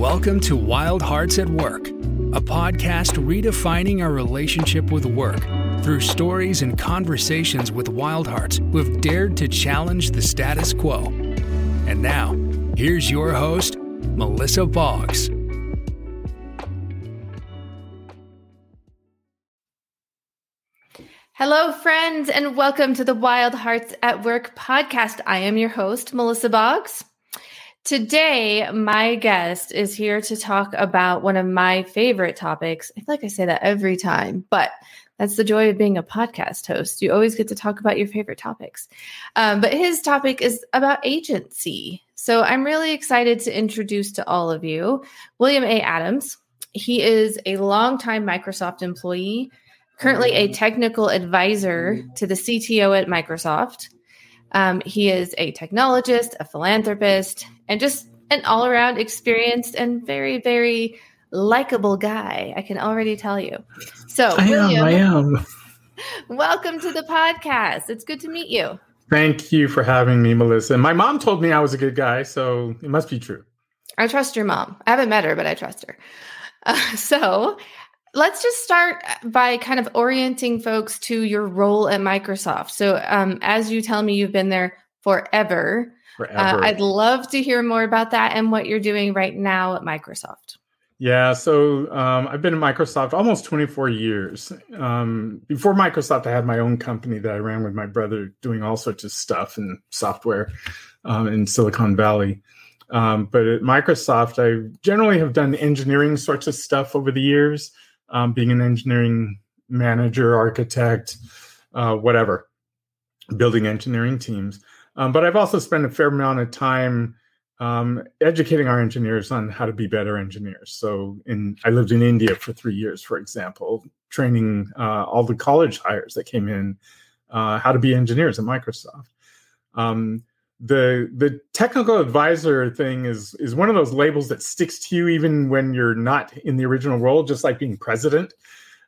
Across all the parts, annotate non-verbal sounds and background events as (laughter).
Welcome to Wild Hearts at Work, a podcast redefining our relationship with work through stories and conversations with wild hearts who have dared to challenge the status quo. And now, here's your host, Melissa Boggs. Hello, friends, and welcome to the Wild Hearts at Work podcast. I am your host, Melissa Boggs. Today, my guest is here to talk about one of my favorite topics. I feel like I say that every time, but that's the joy of being a podcast host. You always get to talk about your favorite topics. Um, but his topic is about agency. So I'm really excited to introduce to all of you William A. Adams. He is a longtime Microsoft employee, currently a technical advisor to the CTO at Microsoft. Um, he is a technologist, a philanthropist, and just an all around experienced and very, very likable guy. I can already tell you. So, I William, am. I am. (laughs) Welcome to the podcast. It's good to meet you. Thank you for having me, Melissa. My mom told me I was a good guy, so it must be true. I trust your mom. I haven't met her, but I trust her. Uh, (laughs) so, let's just start by kind of orienting folks to your role at Microsoft. So, um, as you tell me, you've been there forever. Forever. Uh, I'd love to hear more about that and what you're doing right now at Microsoft. Yeah, so um, I've been at Microsoft almost 24 years. Um, before Microsoft, I had my own company that I ran with my brother, doing all sorts of stuff and software um, in Silicon Valley. Um, but at Microsoft, I generally have done engineering sorts of stuff over the years um, being an engineering manager, architect, uh, whatever, building engineering teams. Um, but I've also spent a fair amount of time um, educating our engineers on how to be better engineers. So, in I lived in India for three years, for example, training uh, all the college hires that came in uh, how to be engineers at Microsoft. Um, the the technical advisor thing is is one of those labels that sticks to you even when you're not in the original role just like being president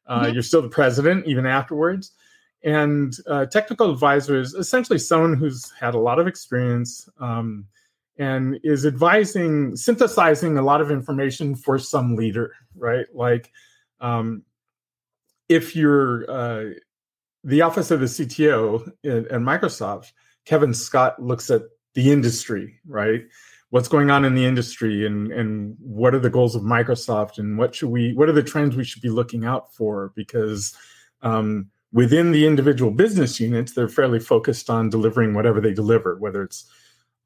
uh, mm-hmm. you're still the president even afterwards and uh, technical advisor is essentially someone who's had a lot of experience um, and is advising synthesizing a lot of information for some leader right like um, if you're uh, the office of the cto at, microsoft Kevin Scott looks at the industry, right? What's going on in the industry and and what are the goals of Microsoft and what should we what are the trends we should be looking out for because um, within the individual business units they're fairly focused on delivering whatever they deliver whether it's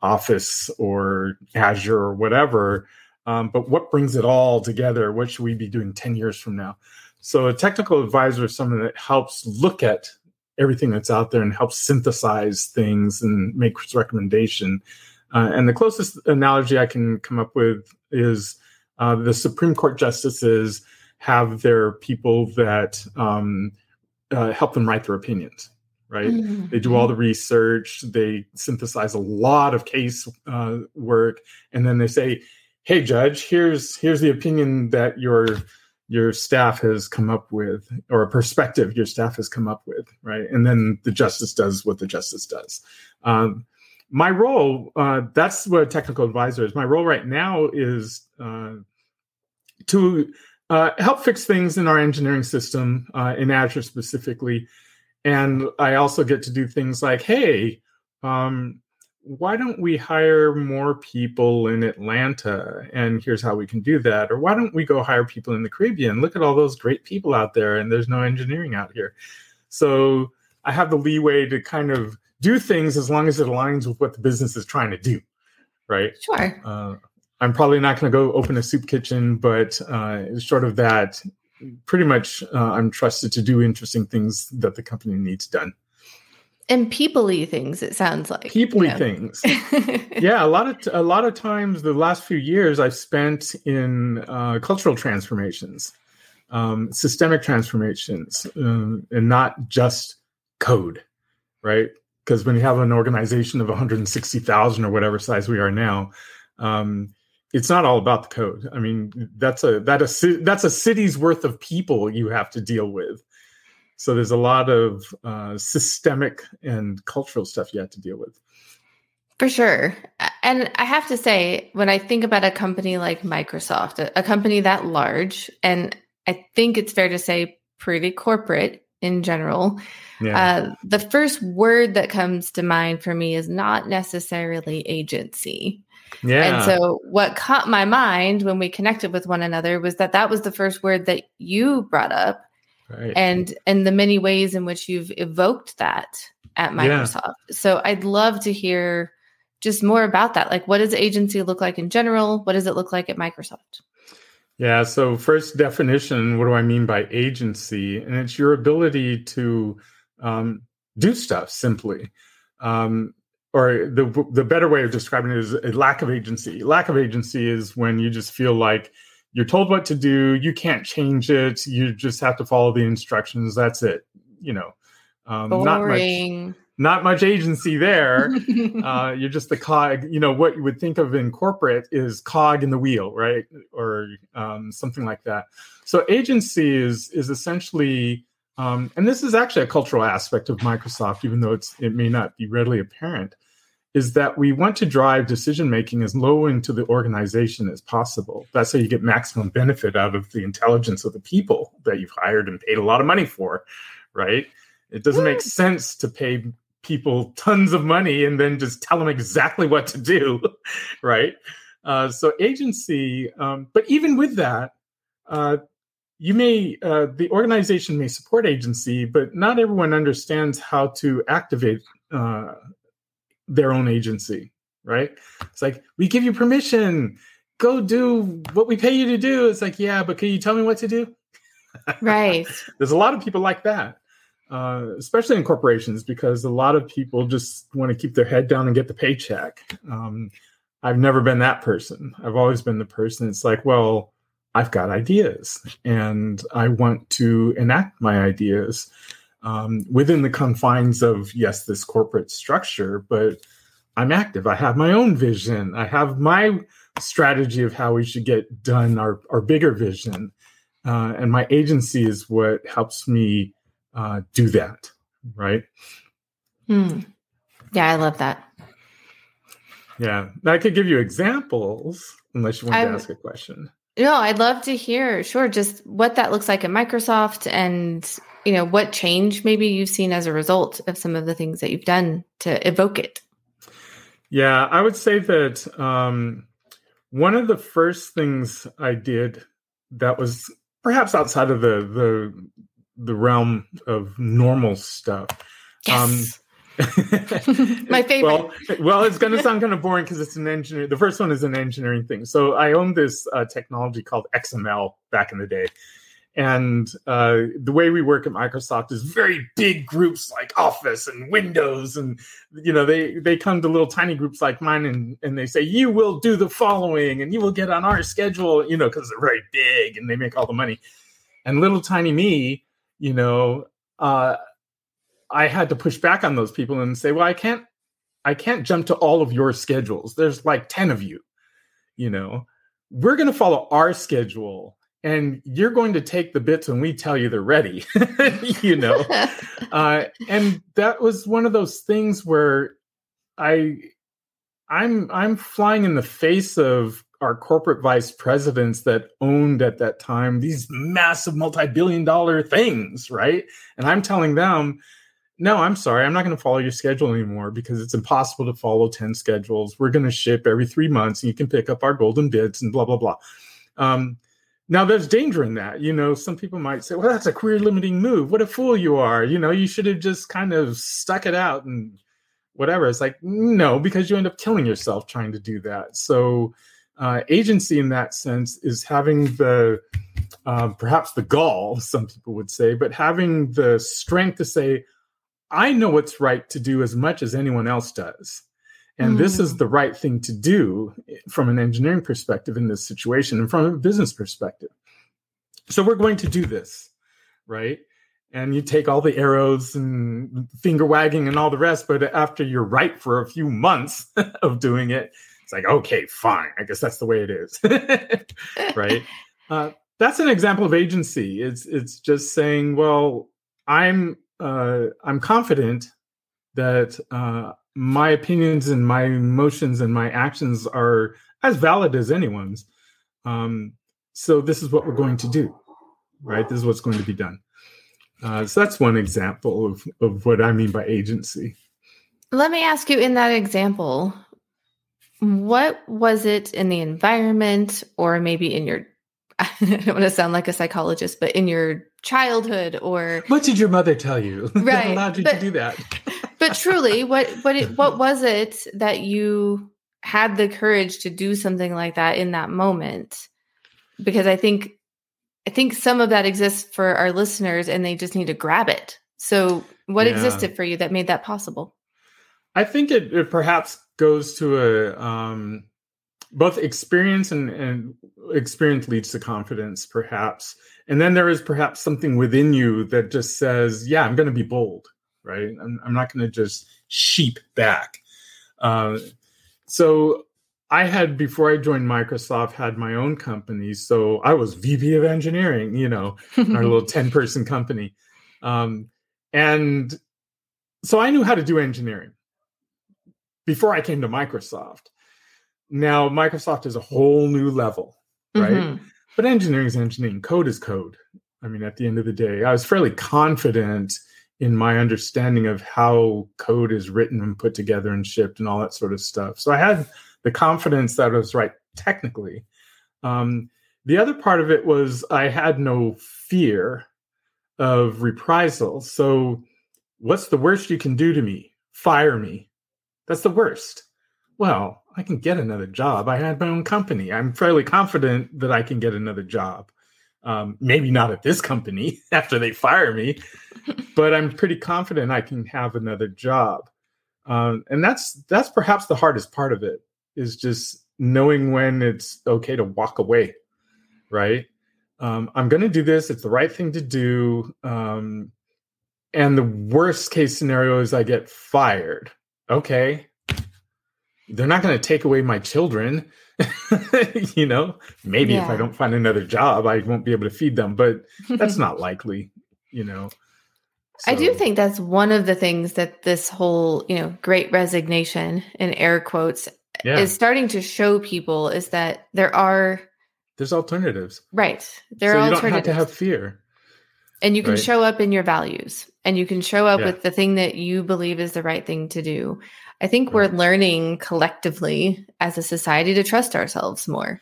office or azure or whatever. Um, but what brings it all together? What should we be doing 10 years from now? So a technical advisor is someone that helps look at everything that's out there and help synthesize things and make recommendation. Uh, and the closest analogy I can come up with is uh, the Supreme Court justices have their people that um, uh, help them write their opinions. Right? Mm-hmm. They do all the research. They synthesize a lot of case uh, work, and then they say, "Hey, judge, here's here's the opinion that your your staff has come up with or a perspective your staff has come up with right and then the justice does what the justice does um, my role uh, that's what a technical advisor is my role right now is uh, to uh, help fix things in our engineering system uh, in azure specifically and i also get to do things like hey um, why don't we hire more people in Atlanta? And here's how we can do that. Or why don't we go hire people in the Caribbean? Look at all those great people out there, and there's no engineering out here. So I have the leeway to kind of do things as long as it aligns with what the business is trying to do. Right. Sure. Uh, I'm probably not going to go open a soup kitchen, but uh, short of that, pretty much uh, I'm trusted to do interesting things that the company needs done. And peoply things it sounds like peoply you know? things. (laughs) Yeah a lot of a lot of times the last few years i've spent in uh, cultural transformations um, systemic transformations um, and not just code right? Because when you have an organization of 160000 or whatever size we are now um, it's not all about the code i mean that's a that a that's a city's worth of people you have to deal with so there's a lot of uh, systemic and cultural stuff you have to deal with. For sure. And I have to say, when I think about a company like Microsoft, a, a company that large, and I think it's fair to say pretty corporate in general, yeah. uh, the first word that comes to mind for me is not necessarily agency. Yeah. And so what caught my mind when we connected with one another was that that was the first word that you brought up. Right. And and the many ways in which you've evoked that at Microsoft. Yeah. So I'd love to hear just more about that. Like, what does agency look like in general? What does it look like at Microsoft? Yeah. So, first definition what do I mean by agency? And it's your ability to um, do stuff simply. Um, or the the better way of describing it is a lack of agency. Lack of agency is when you just feel like you're told what to do, you can't change it, you just have to follow the instructions. That's it. You know, um, Boring. Not much, not much agency there. (laughs) uh, you're just the cog. You know what you would think of in corporate is cog in the wheel, right, or um, something like that. So agency is is essentially, um, and this is actually a cultural aspect of Microsoft, even though it's it may not be readily apparent, is that we want to drive decision making as low into the organization as possible. That's how you get maximum benefit out of the intelligence of the people that you've hired and paid a lot of money for, right? It doesn't make sense to pay people tons of money and then just tell them exactly what to do, (laughs) right? Uh, so agency, um, but even with that, uh, you may uh, the organization may support agency, but not everyone understands how to activate uh, their own agency, right? It's like we give you permission, go do what we pay you to do. It's like, yeah, but can you tell me what to do? Right. (laughs) There's a lot of people like that uh, especially in corporations, because a lot of people just want to keep their head down and get the paycheck. Um, I've never been that person. I've always been the person. It's like, well, I've got ideas and I want to enact my ideas um, within the confines of, yes, this corporate structure, but I'm active. I have my own vision. I have my strategy of how we should get done our, our bigger vision. Uh, and my agency is what helps me uh, do that, right? Hmm. Yeah, I love that. Yeah, I could give you examples unless you want to ask a question. No, I'd love to hear, sure, just what that looks like at Microsoft and you know what change maybe you've seen as a result of some of the things that you've done to evoke it. Yeah, I would say that um, one of the first things I did that was perhaps outside of the the the realm of normal stuff. Yes. Um, (laughs) My favorite. well, well, it's going to sound kind of boring because it's an engineer. The first one is an engineering thing. So I owned this uh, technology called XML back in the day, and uh, the way we work at Microsoft is very big groups like Office and Windows, and you know they they come to little tiny groups like mine, and and they say you will do the following, and you will get on our schedule, you know, because they're very big and they make all the money. And little tiny me you know, uh, I had to push back on those people and say, well, I can't, I can't jump to all of your schedules. There's like 10 of you, you know, we're going to follow our schedule and you're going to take the bits when we tell you they're ready, (laughs) you know? (laughs) uh, and that was one of those things where I, I'm, I'm flying in the face of our corporate vice presidents that owned at that time these massive multi-billion dollar things right? And i'm telling them no i'm sorry i'm not going to follow your schedule anymore because it's impossible to follow 10 schedules. We're going to ship every three months and you can pick up our golden bits and blah blah blah. Um, now there's danger in that you know some people might say well that's a queer limiting move. What a fool you are. You know you should have just kind of stuck it out and whatever. It's like no because you end up killing yourself trying to do that. So uh, agency in that sense is having the uh, perhaps the gall, some people would say, but having the strength to say, I know what's right to do as much as anyone else does. And mm. this is hmm. the right thing to do from an engineering perspective in this situation and from a business perspective. So we're going to do this, right? And you take all the arrows and finger wagging and all the rest, but after you're right for a few months (laughs) of doing it, it's like, okay, fine. I guess that's the way it is. (laughs) right. (laughs) Uh, that's an example of agency. It's it's just saying, well, I'm uh, I'm confident that uh, my opinions and my emotions and my actions are as valid as anyone's. Um, so this is what we're going to do, right? This is what's going to be done. Uh, so that's one example of, of what I mean by agency. Let me ask you in that example, what was it in the environment or maybe in your (laughs) I don't want to sound like a psychologist, but in your childhood or what did your mother tell you (laughs) right, that allowed you but, to do that? But truly, what what it, what (laughs) was it that you had the courage to do something like that in that moment? Because I think I think some of that exists for our listeners and they just need to grab it. So what yeah. existed for you that made that possible? I think it, it perhaps goes to a um, both experience and, and experience leads to confidence, perhaps. And then there is perhaps something within you that just says, "Yeah, I'm going to be bold, right? I'm, I'm not going to just sheep back." Uh, so I had before I joined Microsoft had my own company, so I was VP of engineering, you know, (laughs) our little ten person company, um, and so I knew how to do engineering before I came to Microsoft. Now, Microsoft is a whole new level, right? Mm-hmm. But engineering is engineering, code is code. I mean, at the end of the day, I was fairly confident in my understanding of how code is written and put together and shipped and all that sort of stuff. So I had the confidence that I was right technically. Um, the other part of it was I had no fear of reprisal. So, what's the worst you can do to me? Fire me. That's the worst. Well, I can get another job. I had my own company. I'm fairly confident that I can get another job. Um, maybe not at this company (laughs) after they fire me, (laughs) but I'm pretty confident I can have another job. Um, and that's that's perhaps the hardest part of it is just knowing when it's okay to walk away, right? Um, I'm going to do this. It's the right thing to do. Um, and the worst case scenario is I get fired. Okay, they're not going to take away my children. (laughs) you know, maybe yeah. if I don't find another job, I won't be able to feed them, but that's not (laughs) likely, you know. So. I do think that's one of the things that this whole, you know, great resignation in air quotes yeah. is starting to show people is that there are there's alternatives. Right. There so are you alternatives. don't have to have fear. And you can right? show up in your values and you can show up yeah. with the thing that you believe is the right thing to do. I think we're learning collectively as a society to trust ourselves more.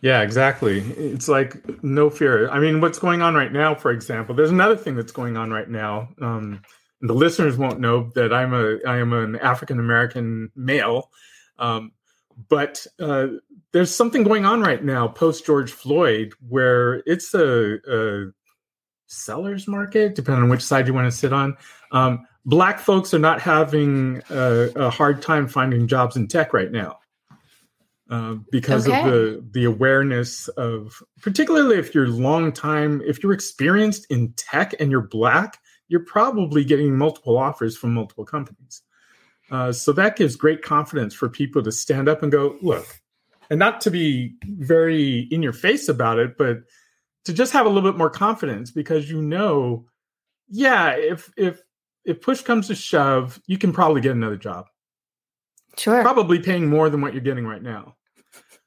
Yeah, exactly. It's like no fear. I mean, what's going on right now, for example, there's another thing that's going on right now. Um, the listeners won't know that I'm a I am an African American male, um, but uh, there's something going on right now post George Floyd where it's a, a seller's market, depending on which side you want to sit on. Um, black folks are not having a, a hard time finding jobs in tech right now uh, because okay. of the the awareness of particularly if you're long time if you're experienced in tech and you're black you're probably getting multiple offers from multiple companies uh, so that gives great confidence for people to stand up and go look and not to be very in your face about it but to just have a little bit more confidence because you know yeah if if if push comes to shove, you can probably get another job. Sure. Probably paying more than what you're getting right now.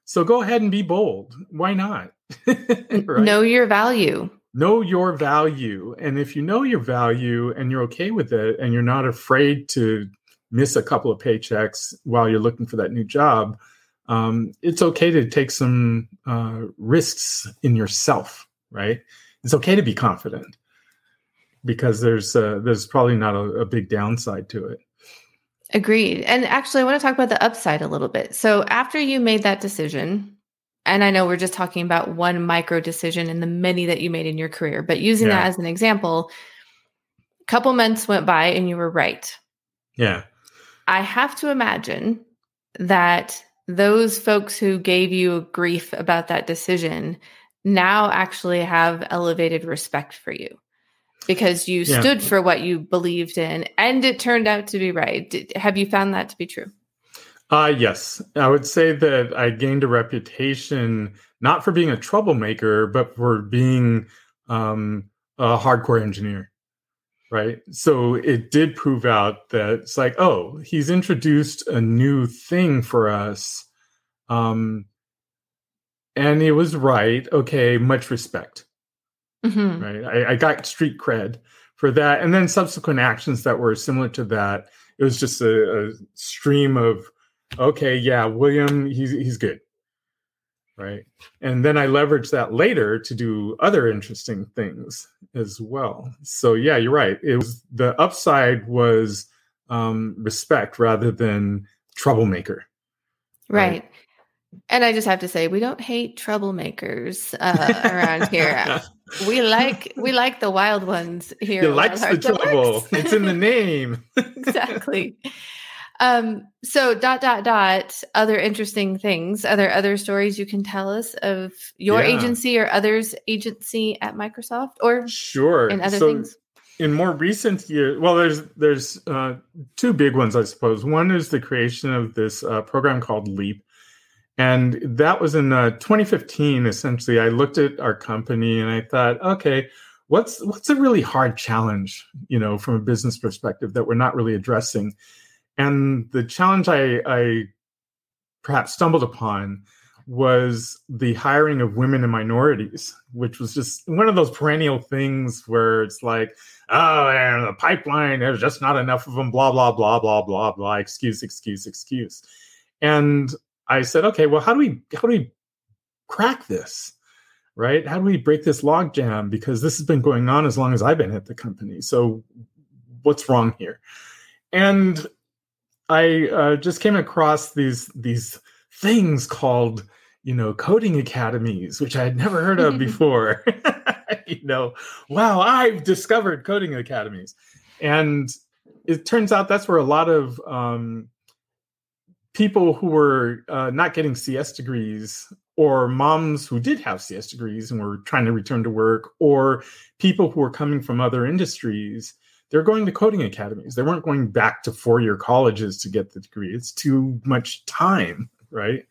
So go ahead and be bold. Why not? (laughs) right? Know your value. Know your value. And if you know your value and you're okay with it and you're not afraid to miss a couple of paychecks while you're looking for that new job, um, it's okay to take some uh, risks in yourself, right? It's okay to be confident because there's uh, there's probably not a, a big downside to it. Agreed. And actually, I want to talk about the upside a little bit. So after you made that decision, and I know we're just talking about one micro decision in the many that you made in your career, but using yeah. that as an example, a couple months went by and you were right. Yeah. I have to imagine that those folks who gave you grief about that decision now actually have elevated respect for you because you yeah. stood for what you believed in and it turned out to be right. Did, have you found that to be true? Uh, yes. I would say that I gained a reputation not for being a troublemaker, but for being um, a hardcore engineer. Right? So it did prove out that it's like, oh, he's introduced a new thing for us. Um, and it was right. Okay, much respect. Mm-hmm. Right. I, I, got street cred for that. And then subsequent actions that were similar to that. It was just a, a stream of, okay, yeah, William, he's he's good right? And then i leveraged that later to do other interesting things as well. So yeah you're right. It was the upside was um, respect rather than troublemaker. Right. right. and i just have to say we don't hate troublemakers uh, around here. (laughs) We like we like the wild ones here you like the (laughs) trouble. it's in the name. (laughs) Exactly um, so dot dot dot other interesting things. Are there other stories you can tell us of your yeah. agency or others agency at Microsoft or sure in other so things? In more recent years, well, there's there's uh, two big ones, I suppose. One is the creation of this uh, program called Leap, and that was in uh, 2015. Essentially, I looked at our company and I thought, okay, what's what's a really hard challenge, you know, from a business perspective that we're not really addressing and the challenge I, I perhaps stumbled upon was the hiring of women and minorities, which was just one of those perennial things where it's like, oh, and the pipeline, there's just not enough of them, blah, blah, blah, blah, blah, blah, excuse, excuse, excuse. And I said, okay, well, how do we how do we crack this? Right? How do we break this logjam? Because this has been going on as long as I've been at the company. So what's wrong here? And I uh, just came across these these things called you know coding academies, which I had never heard of (laughs) before. (laughs) you know, wow, I've discovered coding academies, and it turns out that's where a lot of um, people who were uh, not getting CS degrees or moms who did have CS degrees and were trying to return to work, or people who were coming from other industries they're going to coding academies. They weren't going back to four year colleges to get the degree. It's too much time, right?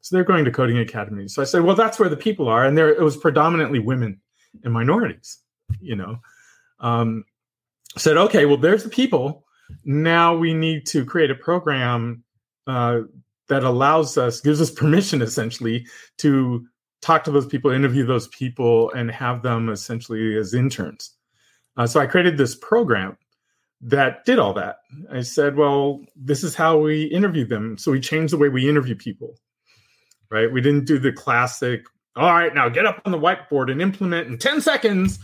So they're going to coding academies. So I said, well, that's where the people are, and there it was predominantly women and minorities. You know, um, said, okay, well, there's the people. Now we need to create a program uh, that allows us, gives us permission essentially to talk to those people, interview those people, and have them essentially as interns. Uh, so I created this program that did all that. I said, well, this is how we interview them. So we changed the way we interview people, right? We didn't do the classic, all right, now get up on the whiteboard and implement in 10 seconds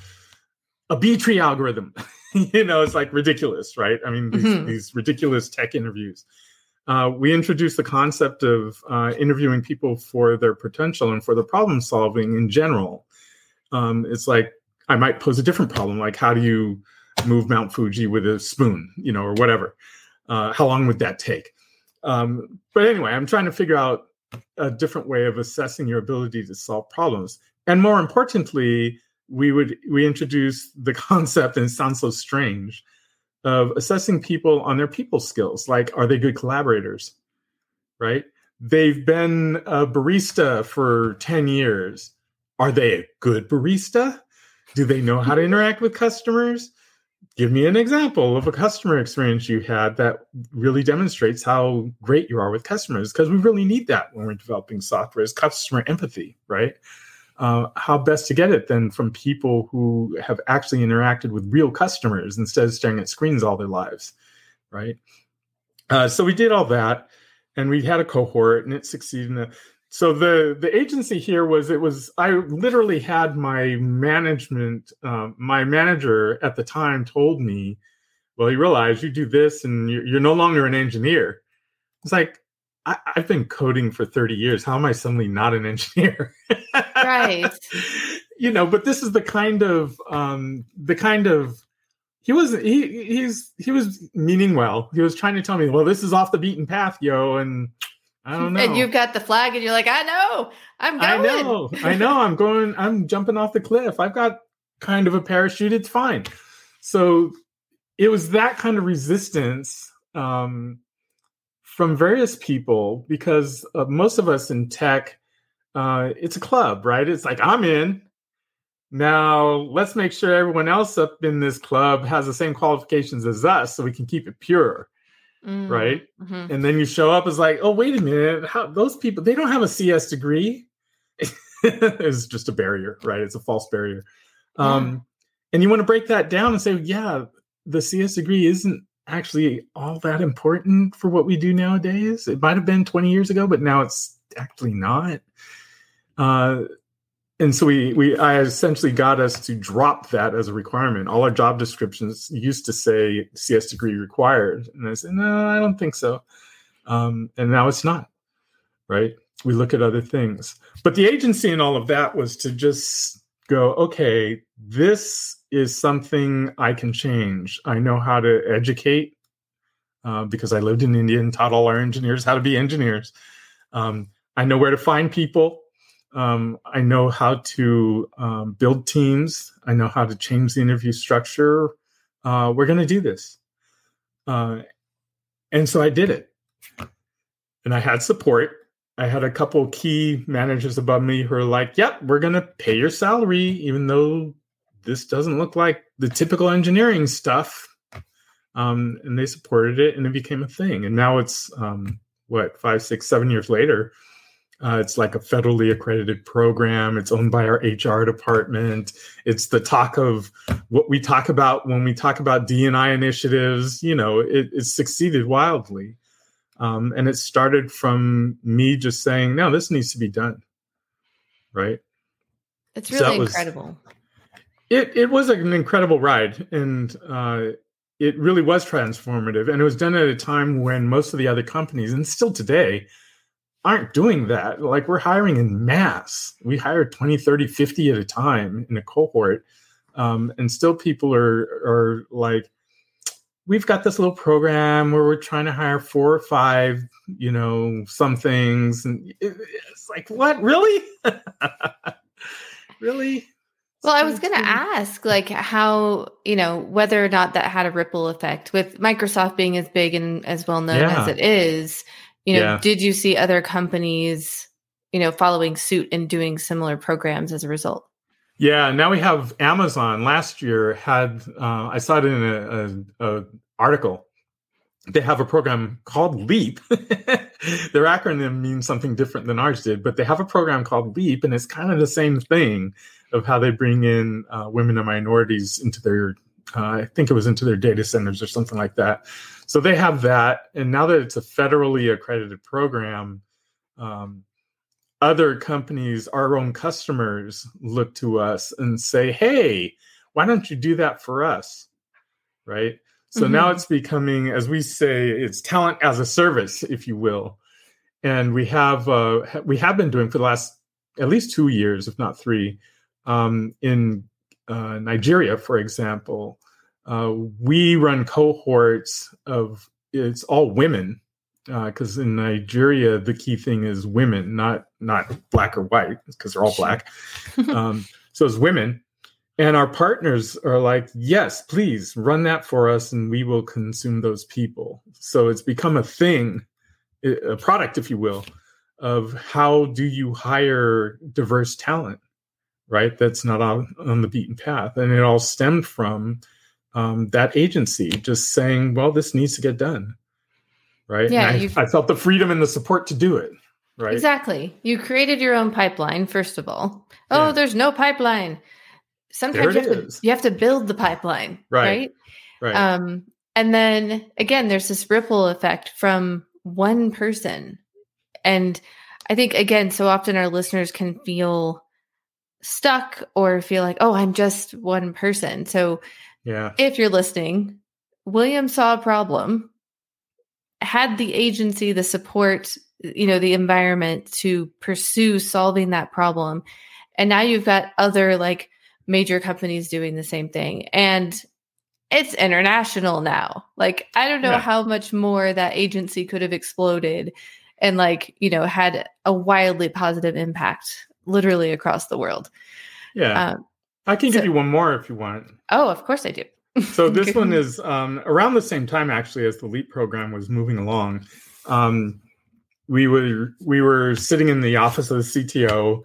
a B tree algorithm. (laughs) you know, it's like ridiculous, right? I mean, these, mm-hmm. these ridiculous tech interviews. Uh, we introduced the concept of uh, interviewing people for their potential and for the problem solving in general. Um, it's like I might pose a different problem, like how do you move Mount Fuji with a spoon, you know, or whatever. Uh, how long would that take? Um, but anyway, I'm trying to figure out a different way of assessing your ability to solve problems. And more importantly, we would we introduce the (laughs) concept, and it sounds so strange, of assessing people on their people skills. Like, are they good collaborators? Right? They've been a barista for 10 years. Are they a good barista? Do they know how to interact with customers? Give me an example of a customer experience you had that really demonstrates how great you are with customers, because we really need that when we're developing software is customer empathy, right? Uh, how best to get it then from people who have actually interacted with real customers instead of staring at screens all their lives, right? Uh, so we did all that, and we had a cohort, and it succeeded so the the agency here was it was i literally had my management um, my manager at the time told me well you realize you do this and you're, you're no longer an engineer. It's like I, have been coding for 30 years. How am i suddenly not an (laughs) engineer? Right. (laughs) You know but this is the kind of um the kind of he was he he's he was meaning well. He was trying to tell me well this is off the beaten path yo and I don't know. And you've got the flag, and you're like, I know, I'm going. I know, I know, I'm going. I'm jumping off the cliff. I've got kind of a parachute. It's fine. So it was that kind of resistance um, from various people because uh, most of us in tech, uh, it's a club, right? It's like I'm in, Now let's make sure everyone else up in this club has the same qualifications as us so we can keep it pure. Mm, right. Mm-hmm. And then you show up as like, oh, wait a minute. How those people they don't have a CS degree. (laughs) it's just a barrier, right? It's a false barrier. Yeah. Um, and you want to break that down and say, yeah, the CS degree isn't actually all that important for what we do nowadays. It might have been 20 years ago, but now it's actually not. Uh, and so we we I essentially got us to drop that as a requirement. All our job descriptions used to say CS degree required, and I said no, I don't think so. Um, and now it's not. Right? We look at other things, but the agency and all of that was to just go, okay, this is something I can change. I know how to educate uh, because I lived in India and taught all our engineers how to be engineers. Um, I know where to find people um, I know how to um, build teams. I know how to change the interview structure. Uh, we're going to do this. Uh, and so I did it. And I had support. I had a couple key managers above me who are like, yep, we're going to pay your salary, even though this doesn't look like the typical engineering stuff. Um, and they supported it and it became a thing. And now it's, um, what, five, six, seven years later uh, it's like a federally accredited program. It's owned by our HR department. It's the talk of what we talk about when we talk about DNI initiatives. You know, it, it succeeded wildly. Um, and it started from me just saying, no, this needs to be done. Right. It's really so incredible. Was, it, it was an incredible ride. And uh, it really was transformative. And it was done at a time when most of the other companies, and still today, aren't doing that. Like we're hiring in mass. We hire 20, 30, 50 at a time in a cohort. Um, and still people are are like, we've got this little program where we're trying to hire four or five, you know, some things. And it's like, what? Really? (laughs) really? Well, I was going to ask, like, how, you know, whether or not that had a ripple effect with Microsoft being as big and as well known yeah. as it is you know yeah. did you see other companies you know following suit and doing similar programs as a result? Yeah now we have amazon. Last year had uh, i saw it in a, a, a, article. They have a program called leap. (laughs) Their acronym means something different than ours did but they have a program called leap and it's kind of the same thing of how they bring in uh, women and minorities into their uh, i think it was into their data centers or something like that so they have that, and now that it's a federally accredited program, um, other companies, our own customers, look to us and say, "Hey, why don't you do that for us?" Right. So mm-hmm. now it's becoming, as we say, it's talent as a service, if you will, and we have uh, we have been doing for the last at least two years, if not three, um, in uh, Nigeria, for example. Uh, we run cohorts of it's all women because uh, in Nigeria the key thing is women, not not black or white because they're all black. (laughs) um, so it's women, and our partners are like, yes, please run that for us, and we will consume those people. So it's become a thing, a product, if you will, of how do you hire diverse talent, right? That's not on, on the beaten path, and it all stemmed from um, that agency just saying, well, this needs to get done. Right. Yeah. I, I, felt the freedom and the support to do it. Right. Exactly. You created your own pipeline, first of all. Oh, yeah. there's no pipeline. Sometimes you have, to, you have, to, build the pipeline. Right. Right. right. Um, and then again, there's this ripple effect from one person. And I think, again, so often our listeners can feel stuck or feel like, oh, I'm just one person. So yeah. If you're listening, William saw a problem, had the agency, the support, you know, the environment to pursue solving that problem. And now you've got other like major companies doing the same thing. And it's international now. Like, I don't know yeah. how much more that agency could have exploded and, like, you know, had a wildly positive impact literally across the world. Yeah. Um, I can so, give you one more if you want. Oh, of course I do. (laughs) so this one is um, around the same time actually as the leap program was moving along um, we were we were sitting in the office of the cto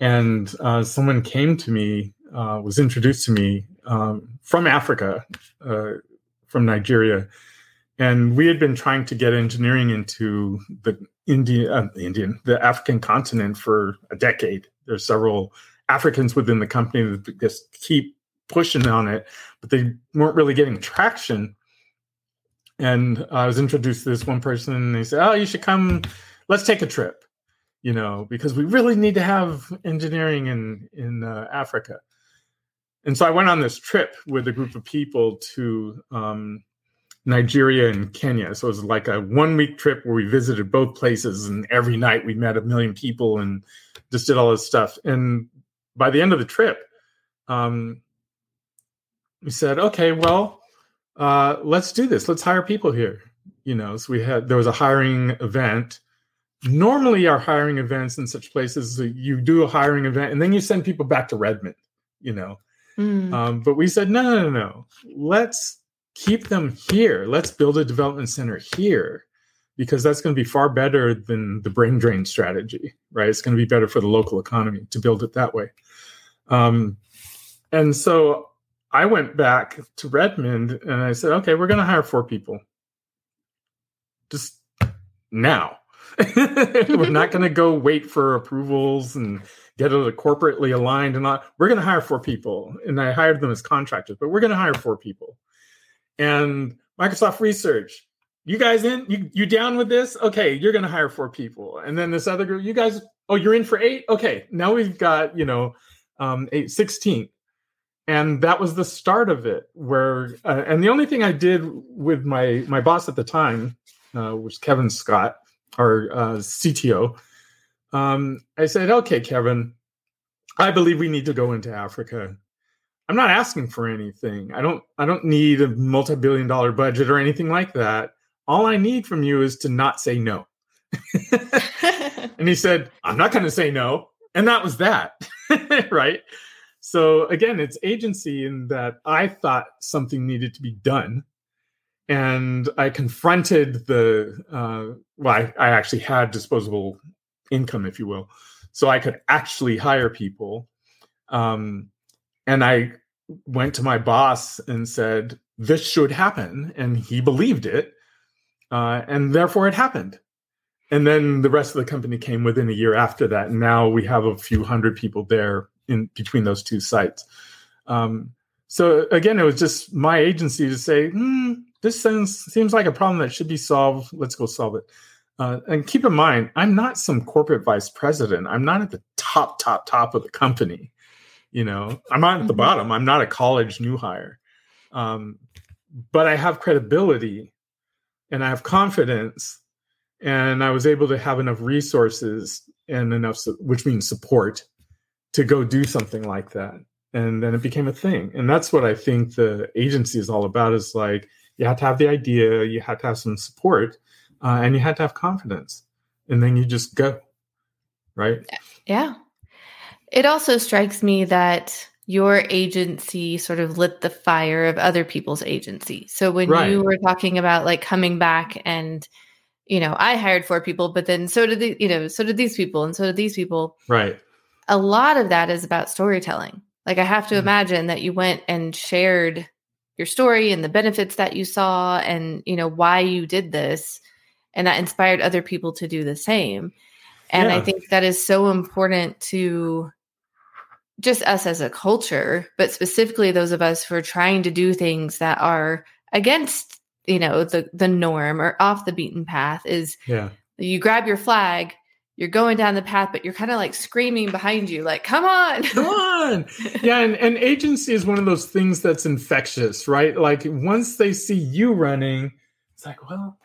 and uh, someone came to me uh, was introduced to me um, from Africa, uh, from Nigeria, and we had been trying to get engineering into the Indian, uh, the Indian, the African continent for a decade. There's several Africans within the company that just keep pushing on it, but they weren't really getting traction. And I was introduced to this one person, and they said, "Oh, you should come. Let's take a trip." You know, because we really need to have engineering in in uh, Africa. And so I went on this trip with a group of people to um, Nigeria and Kenya. So it was like a one week trip where we visited both places, and every night we met a million people and just did all this stuff. And by the end of the trip, um, we said, okay, well, uh, let's do this. Let's hire people here. You know, so we had there was a hiring event. Normally, our hiring events in such places, you do a hiring event and then you send people back to Redmond. You know, mm. um, but we said, no, no, no, no. Let's keep them here. Let's build a development center here because that's going to be far better than the brain drain strategy, right? It's going to be better for the local economy to build it that way. Um, and so I went back to Redmond and I said, okay, we're going to hire four people. Just now. (laughs) we're not going to go wait for approvals and get it corporately aligned and not. We're going to hire four people. And I hired them as contractors, but we're going to hire four people and Microsoft Research. You guys in? You you down with this? Okay, you're to hire four people, and then this other group. You guys, oh, you're in for eight. Okay, now we've got you know, um, eight, 16. and that was the start of it. Where uh, and the only thing I did with my my boss at the time, uh, was Kevin Scott, our uh, CTO. Um, I said, okay, Kevin, I believe we need to go into Africa I'm not asking for anything. I don't I don't need a multi-billion dollar budget or anything like that. All I need from you is to not say no. and he said, I'm not going to say no. And that was that. (laughs) right? So again, it's agency in that I thought something needed to be done. And I confronted the, uh, well, I, I actually had disposable income, if you will. So I could actually hire people. Um, and I went to my boss and said, This should happen. And he believed it. Uh, and therefore it happened. And then the rest of the company came within a year after that. And now we have a few hundred people there in between those two sites. Um, so again, it was just my agency to say, hmm, this seems, seems like a problem that should be solved. Let's go solve it. Uh, and keep in mind, I'm not some corporate vice president. I'm not at the top, top, top of the company. You know, I'm not at the mm-hmm. bottom. I'm not a college new hire, um, but I have credibility and I have confidence, and I was able to have enough resources and enough, which means support, to go do something like that. And then it became a thing, and that's what I think the agency is all about. Is like you have to have the idea, you have to have some support, uh, and you have to have confidence, and then you just go, right? Yeah. It also strikes me that your agency sort of lit the fire of other people's agency. So when right. you were talking about like coming back and you know, I hired four people, but then so did the, you know, so did these people and so did these people. Right. A lot of that is about storytelling. Like I have to mm. imagine that you went and shared your story and the benefits that you saw and, you know, why you did this and that inspired other people to do the same. And yeah. I think that is so important to just us as a culture, but specifically those of us who are trying to do things that are against, you know, the the norm or off the beaten path is yeah. you grab your flag, you're going down the path, but you're kind of like screaming behind you, like, come on. Come on. (laughs) yeah, and, and agency is one of those things that's infectious, right? Like once they see you running, it's like, well,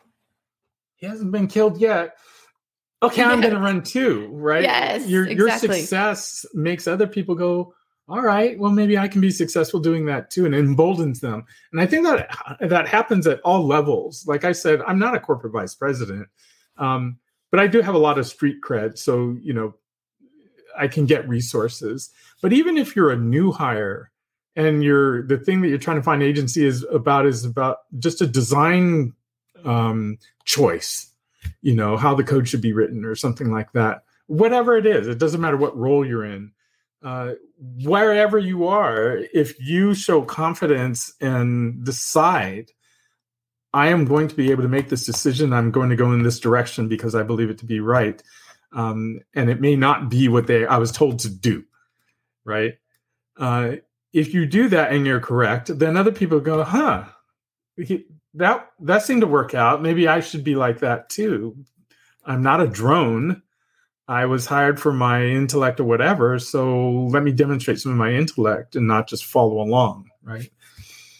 he hasn't been killed yet okay, I'm going to run too, right? Yes, your exactly. your success makes other people go, all right, well maybe I can be successful doing that too, and emboldens them. And I think that that happens at all levels. Like I said, I'm not a corporate vice president, um, but I do have a lot of street cred, so you know I can get resources. But even if you're a new hire and you're the thing that you're trying to find agency is about is about just a design um, choice you know how the code should be written or something like that whatever it is it doesn't matter what role you're in uh, wherever you are, if you show confidence and decide, I am going to be able to make this decision, I'm going to go in this direction because I believe it to be right. Um, and it may not be what they I was told to do, right? Uh, if you do that and you're correct, then other people go, huh, that that seemed to work out. Maybe I should be like that too. I'm not a drone. I was hired for my intellect or whatever. So let me demonstrate some of my intellect and not just follow along. Right.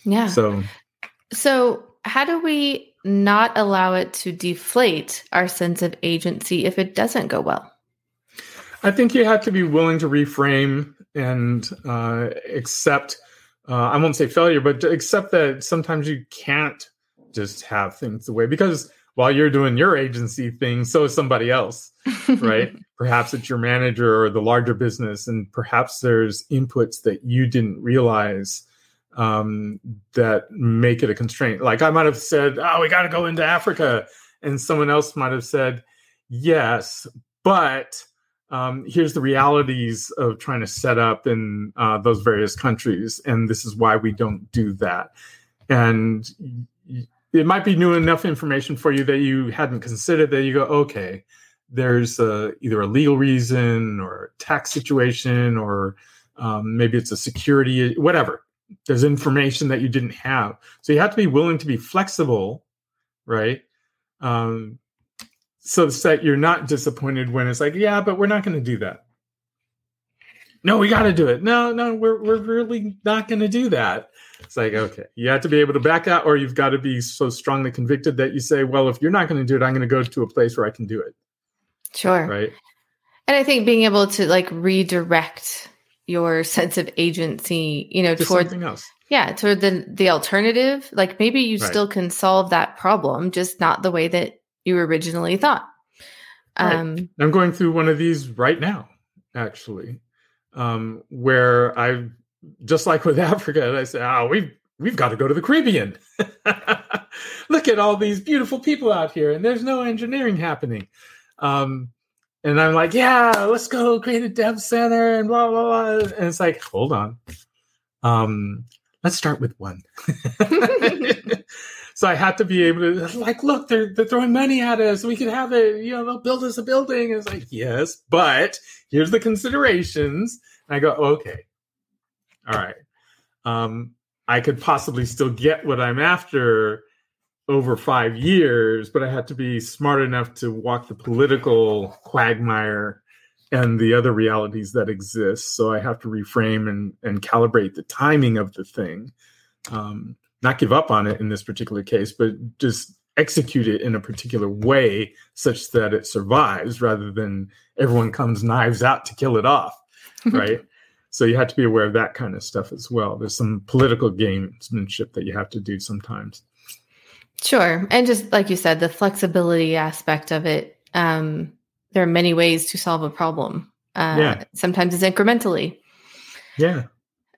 Yeah. So, so how do we not allow it to deflate our sense of agency if it doesn't go well? I think you have to be willing to reframe and uh, accept. Uh, I won't say failure, but accept that sometimes you can't just have things the way because while you're doing your agency thing, so is somebody else, (laughs) right? perhaps it's your manager or the larger business, and perhaps there's inputs that you didn't realize um, that make it a constraint. Like I might have said, "Oh, we got to go into Africa," and someone else might have said, "Yes, but." Um, here's the realities of trying to set up in uh, those various countries, and this is why we don't do that. And it might be new enough information for you that you hadn't considered that you go, okay, there's a, either a legal reason or tax situation, or um, maybe it's a security, whatever. There's information that you didn't have. So you have to be willing to be flexible, right? Um, so that you're not disappointed when it's like, yeah, but we're not going to do that. No, we got to do it. No, no, we're we're really not going to do that. It's like, okay, you have to be able to back out, or you've got to be so strongly convicted that you say, well, if you're not going to do it, I'm going to go to a place where I can do it. Sure. Right. And I think being able to like redirect your (laughs) sense of agency, you know, to toward something else. Yeah, toward the the alternative. Like maybe you Right. still can solve that problem, just not the way that you originally thought. Right. Um, I'm going through one of these right now, actually, um, where I just like with (laughs) Africa, I say, "Oh, we've we've got to go to the Caribbean. (laughs) Look at all these beautiful people out here, and there's no engineering happening." Um, and I'm like, "Yeah, let's go create a dev center and blah blah blah." And it's like, hold on, um, let's start with one. (laughs) so I had to be able to like, look, they're they're throwing money at us. We could have it, you know, they'll build us a building. It's like, yes, but here's the considerations. And I go, okay, all right. Um, I could possibly still get what I'm after over five years, but I had to be smart enough to walk the political quagmire and the other realities that exist. So I have to reframe and, and calibrate the timing of the thing. Um, not give up on it in this particular case, but just execute it in a particular way such that it survives rather than everyone comes knives out to kill it off. (laughs) Right. So you have to be aware of that kind of stuff as well. There's some political gamesmanship that you have to do sometimes. sure. And just like you said, the flexibility aspect of it. Um, there are many ways to solve a problem. Uh, Yeah. Sometimes it's incrementally. Yeah.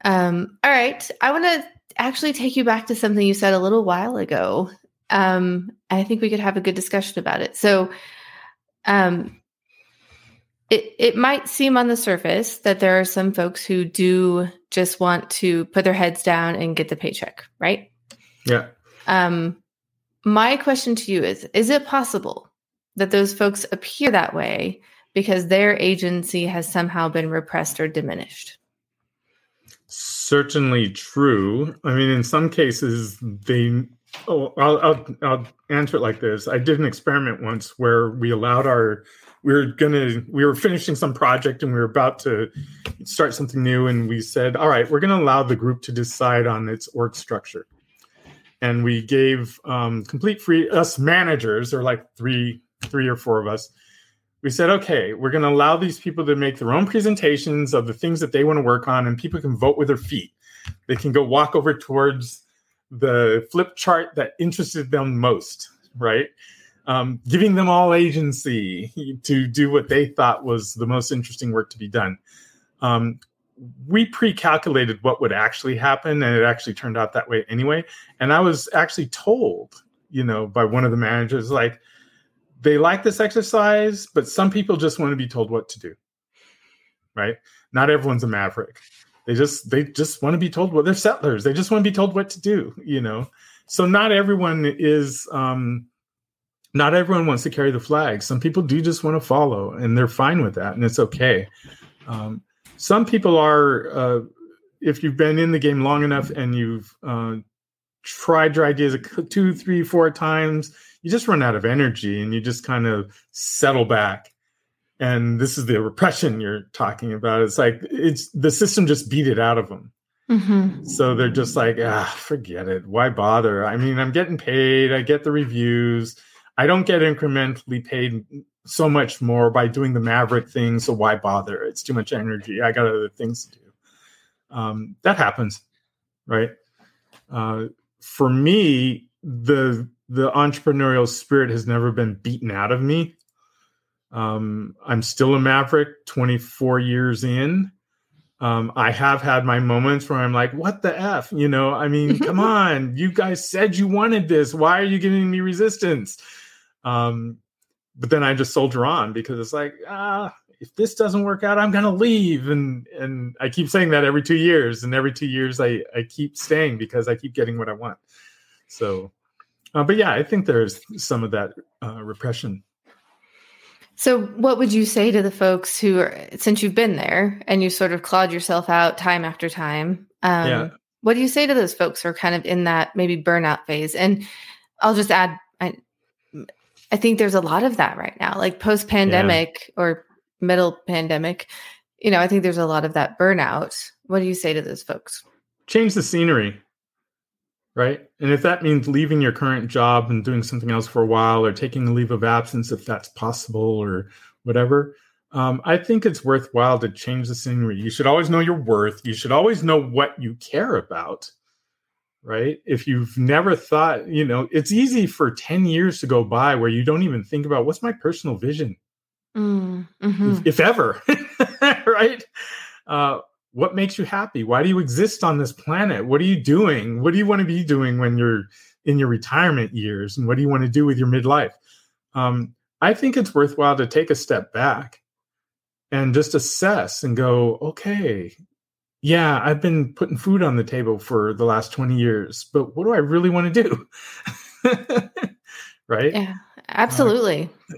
Um, all right. I want to actually take you back to something you said a little while ago. Um, I think we could have a good discussion about it. So, um, it, it might seem on the surface that there are some folks who do just want to put their heads down and get the paycheck, right? Yeah. Um, my question to you is Is it possible that those folks appear that way because their agency has somehow been repressed or diminished? certainly true. I mean, in some cases, they. Oh, I'll, I'll I'll answer it like this. I did an experiment once where we allowed our. We were gonna. We were finishing some project and we were about to start something new, and we said, "All right, we're gonna allow the group to decide on its org structure." And we gave um, complete free us managers, or like three, three or four of us, we said, okay, we're to allow these people to make their own presentations of the things that they want to work on, and people can vote with their feet. They can go walk over towards the flip chart that interested them most, right? Um, giving them all agency to do what they thought was the most interesting work to be done. Um, we pre-calculated what would actually happen, and it actually turned out that way anyway. And I was actually told, you know, by one of the managers, like, they like this exercise, but some people just want to be told what to do. right? Not everyone's a maverick. They just they just want to be told what they're settlers. They just want to be told what to do, you know. So not everyone is um not everyone wants to carry the flag. Some people do just want to follow and they're fine with that and it's okay. Um, some people are uh, if you've been in the game long enough and you've uh, tried your ideas two, three, four times, you just run out of energy and you just kind of settle back. And this is the repression you're talking about. It's like it's the system just beat it out of them. Mm-hmm. So they're just like, ah, forget it. Why bother? I mean, I'm getting paid. I get the reviews. I don't get incrementally paid so much more by doing the Maverick thing. So why bother? It's too much energy. I got other things to do. Um, that happens, right? Uh, for me, the the entrepreneurial spirit has never been beaten out of me. Um, I'm still a maverick 24 years in. Um, I have had my moments where I'm like, what the F? You know, I mean, (laughs) come on, you guys said you wanted this. Why are you giving me resistance? Um, but then I just soldier on because it's like, ah, if this doesn't work out, I'm gonna leave. And and I keep saying that every two years, and every two years I I keep staying because I keep getting what I want. So uh, but yeah, I think there's some of that uh, repression. So, what would you say to the folks who are, since you've been there and you sort of clawed yourself out time after time? Um, yeah. What do you say to those folks who are kind of in that maybe burnout phase? And I'll just add, I, I think there's a lot of that right now, like post pandemic yeah. or middle pandemic. You know, I think there's a lot of that burnout. What do you say to those folks? Change the scenery right? And if that means leaving your current job and doing something else for a while or taking a leave of absence, if that's possible or whatever, um, I think it's worthwhile to change the scenery. You should always know your worth. You should always know what you care about, right? If you've never thought, you know, it's easy for 10 years to go by where you don't even think about what's my personal vision, mm, mm-hmm. if, if, ever, (laughs) right? Uh, what makes you happy? Why do you exist on this planet? What are you doing? What do you want to be doing when you're in your retirement years? And what do you want to do with your midlife? Um, I think it's worthwhile to take a step back and just assess and go, okay, yeah, I've been putting food on the table for the last 20 years, but what do I really want to do? (laughs) right? Yeah, absolutely. Uh,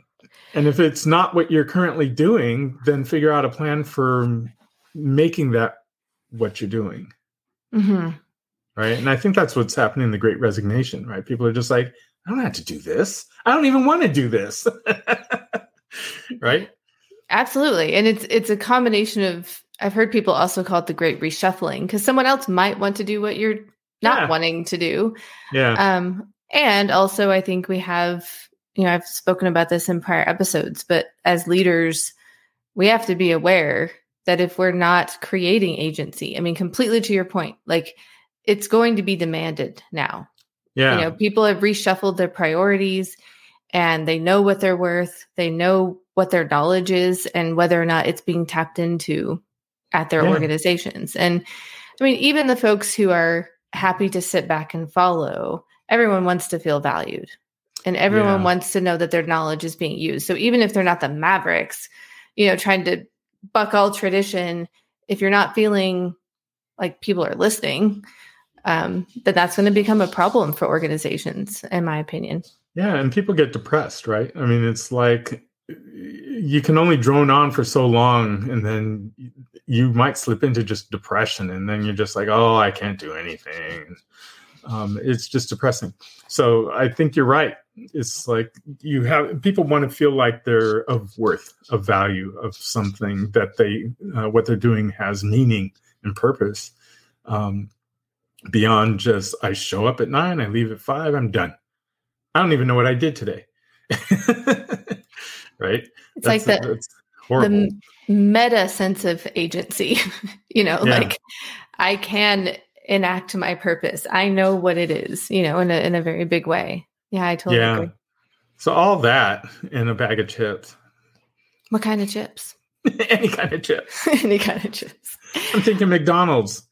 and if it's not what you're currently doing, then figure out a plan for making that what you're doing. Mm-hmm. Right. And I think that's what's happening in the great resignation, right? People are just like, I don't have to do this. I don't even want to do this. (laughs) right. Absolutely. And it's it's a combination of I've heard people also call it the great reshuffling because someone else might want to do what you're not yeah. wanting to do. Yeah. Um, and also I think we have, you know, I've spoken about this in prior episodes, but as leaders, we have to be aware that if we're not creating agency, I mean, completely to your point, like it's going to be demanded now. Yeah. You know, people have reshuffled their priorities and they know what they're worth. They know what their knowledge is and whether or not it's being tapped into at their yeah. organizations. And I mean, even the folks who are happy to sit back and follow, everyone wants to feel valued and everyone yeah. wants to know that their knowledge is being used. So even if they're not the mavericks, you know, trying to buck all tradition, if you're not feeling like people are listening, um, then that's going to become a problem for organizations, in my opinion. Yeah, and people get depressed, right? I mean, it's like you can only drone on for so long, and then you might slip into just depression, and then you're just like, oh, I can't do anything. Um, it's just depressing. So I think you're right. It's like you have people want to feel like they're of worth of value of something that they uh, what they're doing has meaning and purpose. Um, beyond just i show up at nine i leave at five i'm done. I don't even know what i did today. (laughs) Right? It's that's, like the, the meta sense of agency (laughs) you know yeah. like i can enact my purpose i know what it is you know in a, in a very big way yeah, I totally yeah. agree. So all that in a bag of chips. What kind of chips? (laughs) (laughs) Any kind of chips. Any kind of chips. I'm thinking McDonald's.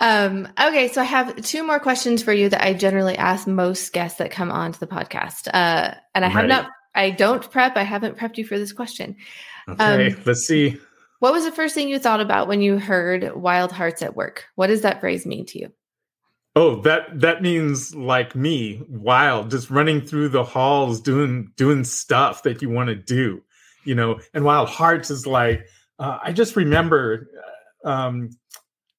um, okay, so I have two more questions for you that I generally ask most guests that come onto the podcast. Uh, and I have not I don't prep. I haven't prepped you for this question. Okay, um, let's see. What was the first thing you thought about when you heard Wild Hearts at Work? What does that phrase mean to you? Oh, that that means like me, wild, just running through the halls doing doing stuff that you want to do, you know. And Wild Hearts is like uh, I just remember uh, um,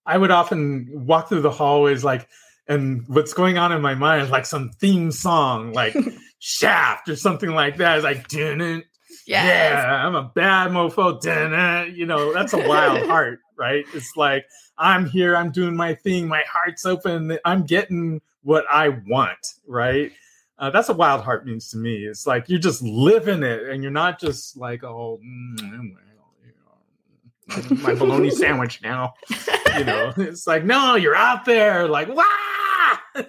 I would often walk through the hallways like and what's going on in my mind is like some theme song like (laughs) Shaft or something like that. It's like didn't yes. yeah, I'm a bad mofo, didn't you know, that's a wild (laughs) heart, right? It's like I'm here, I'm doing my thing, my heart's open, I'm getting what I want, right? Uh, that's what wild heart means to me. It's like you're just living it, and you're not just like, oh, mm, my bologna (laughs) sandwich now. You know, it's like, no, you're out there, like, wow. (laughs)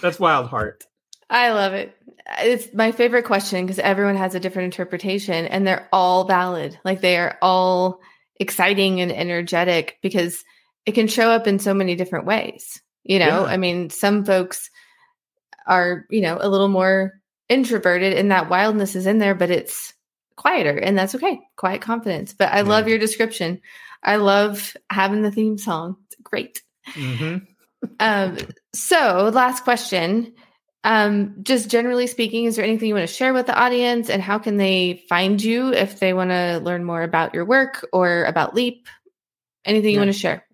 That's Wild Heart. I love it. It's my favorite question because everyone has a different interpretation and they're all valid. Like they are all exciting and energetic because it can show up in so many different ways. You know, yeah. I mean, some folks are, you know, a little more introverted and that wildness is in there, but it's quieter and that's okay quiet confidence but i yeah. love your description i love having the theme song it's great mm-hmm. um, so last question um, just generally speaking is there anything you want to share with the audience? And how can they find you if they want to learn more about your work or about leap? Anything you want to share?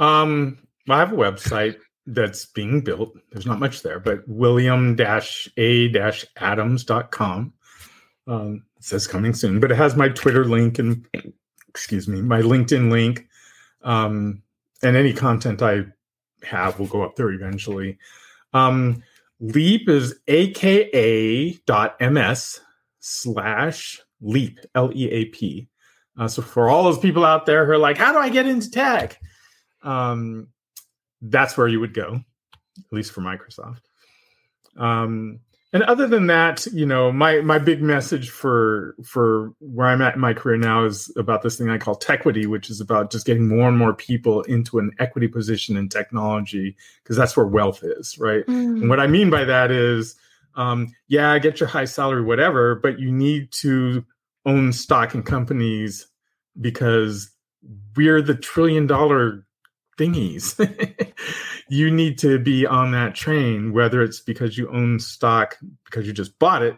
Um i have a website that's being built. There's not much there but william-a-adams.com um, says coming soon, but it has my Twitter link and excuse me, my LinkedIn link. Um, and any content I have will go up there eventually. Um, Leap is aka.ms slash leap, L E A P. Uh, so for all those people out there who are like, how do I get into tech? Um, that's where you would go, at least for Microsoft. Um, and other than that you know my my big message for for where i'm at in my career now is about this thing i call tequity which is about just getting more and more people into an equity position in technology because that's where wealth is right mm. and what i mean by that is um, yeah get your high salary whatever but you need to own stock in companies because we're the trillion dollar thingies (laughs) you need to be on that train, whether it's because you own stock because you just bought it,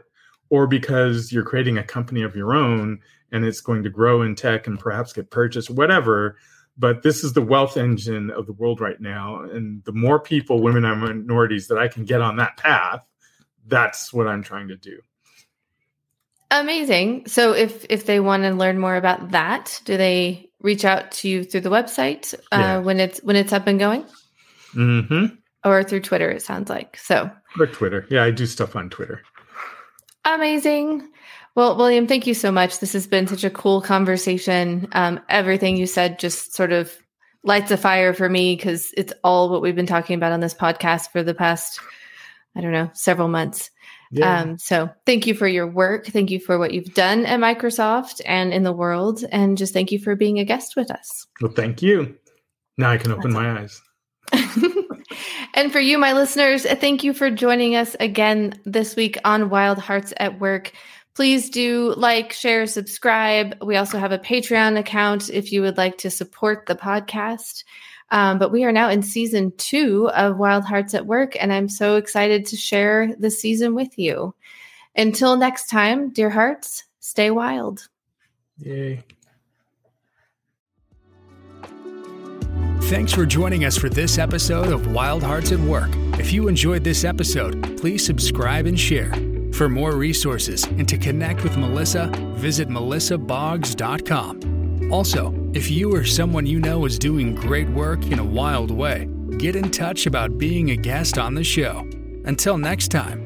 or because you're creating a company of your own and it's going to grow in tech and perhaps get purchased, whatever. But this is the wealth engine of the world right now. And the more people, women and minorities, that I can get on that path, that's what I'm trying to do. Amazing. So if if they want to learn more about that, do they reach out to you through the website uh, yeah. when it's when it's up and going? Mm-hmm. Or through Twitter, it sounds like. So or Twitter. Yeah, I do stuff on Twitter. Amazing. Well, William, thank you so much. This has been such a cool conversation. Um, everything you said just sort of lights a fire for me because it's all what we've been talking about on this podcast for the past, I don't know, several months. Yeah. Um, so thank you for your work. Thank you for what you've done at Microsoft and in the world. And just thank you for being a guest with us. Well, thank you. Now I can open That's my eyes. (laughs) and for you, my listeners, thank you for joining us again this week on Wild Hearts at Work. Please do like, share, subscribe. We also have a Patreon account if you would like to support the podcast. Um, but we are now in season two of Wild Hearts at Work, and I'm so excited to share the season with you. Until next time, dear hearts, stay wild. Yay. Thanks for joining us for this episode of Wild Hearts at Work. If you enjoyed this episode, please subscribe and share. For more resources and to connect with Melissa, visit melissaboggs.com. Also, if you or someone you know is doing great work in a wild way, get in touch about being a guest on the show. Until next time.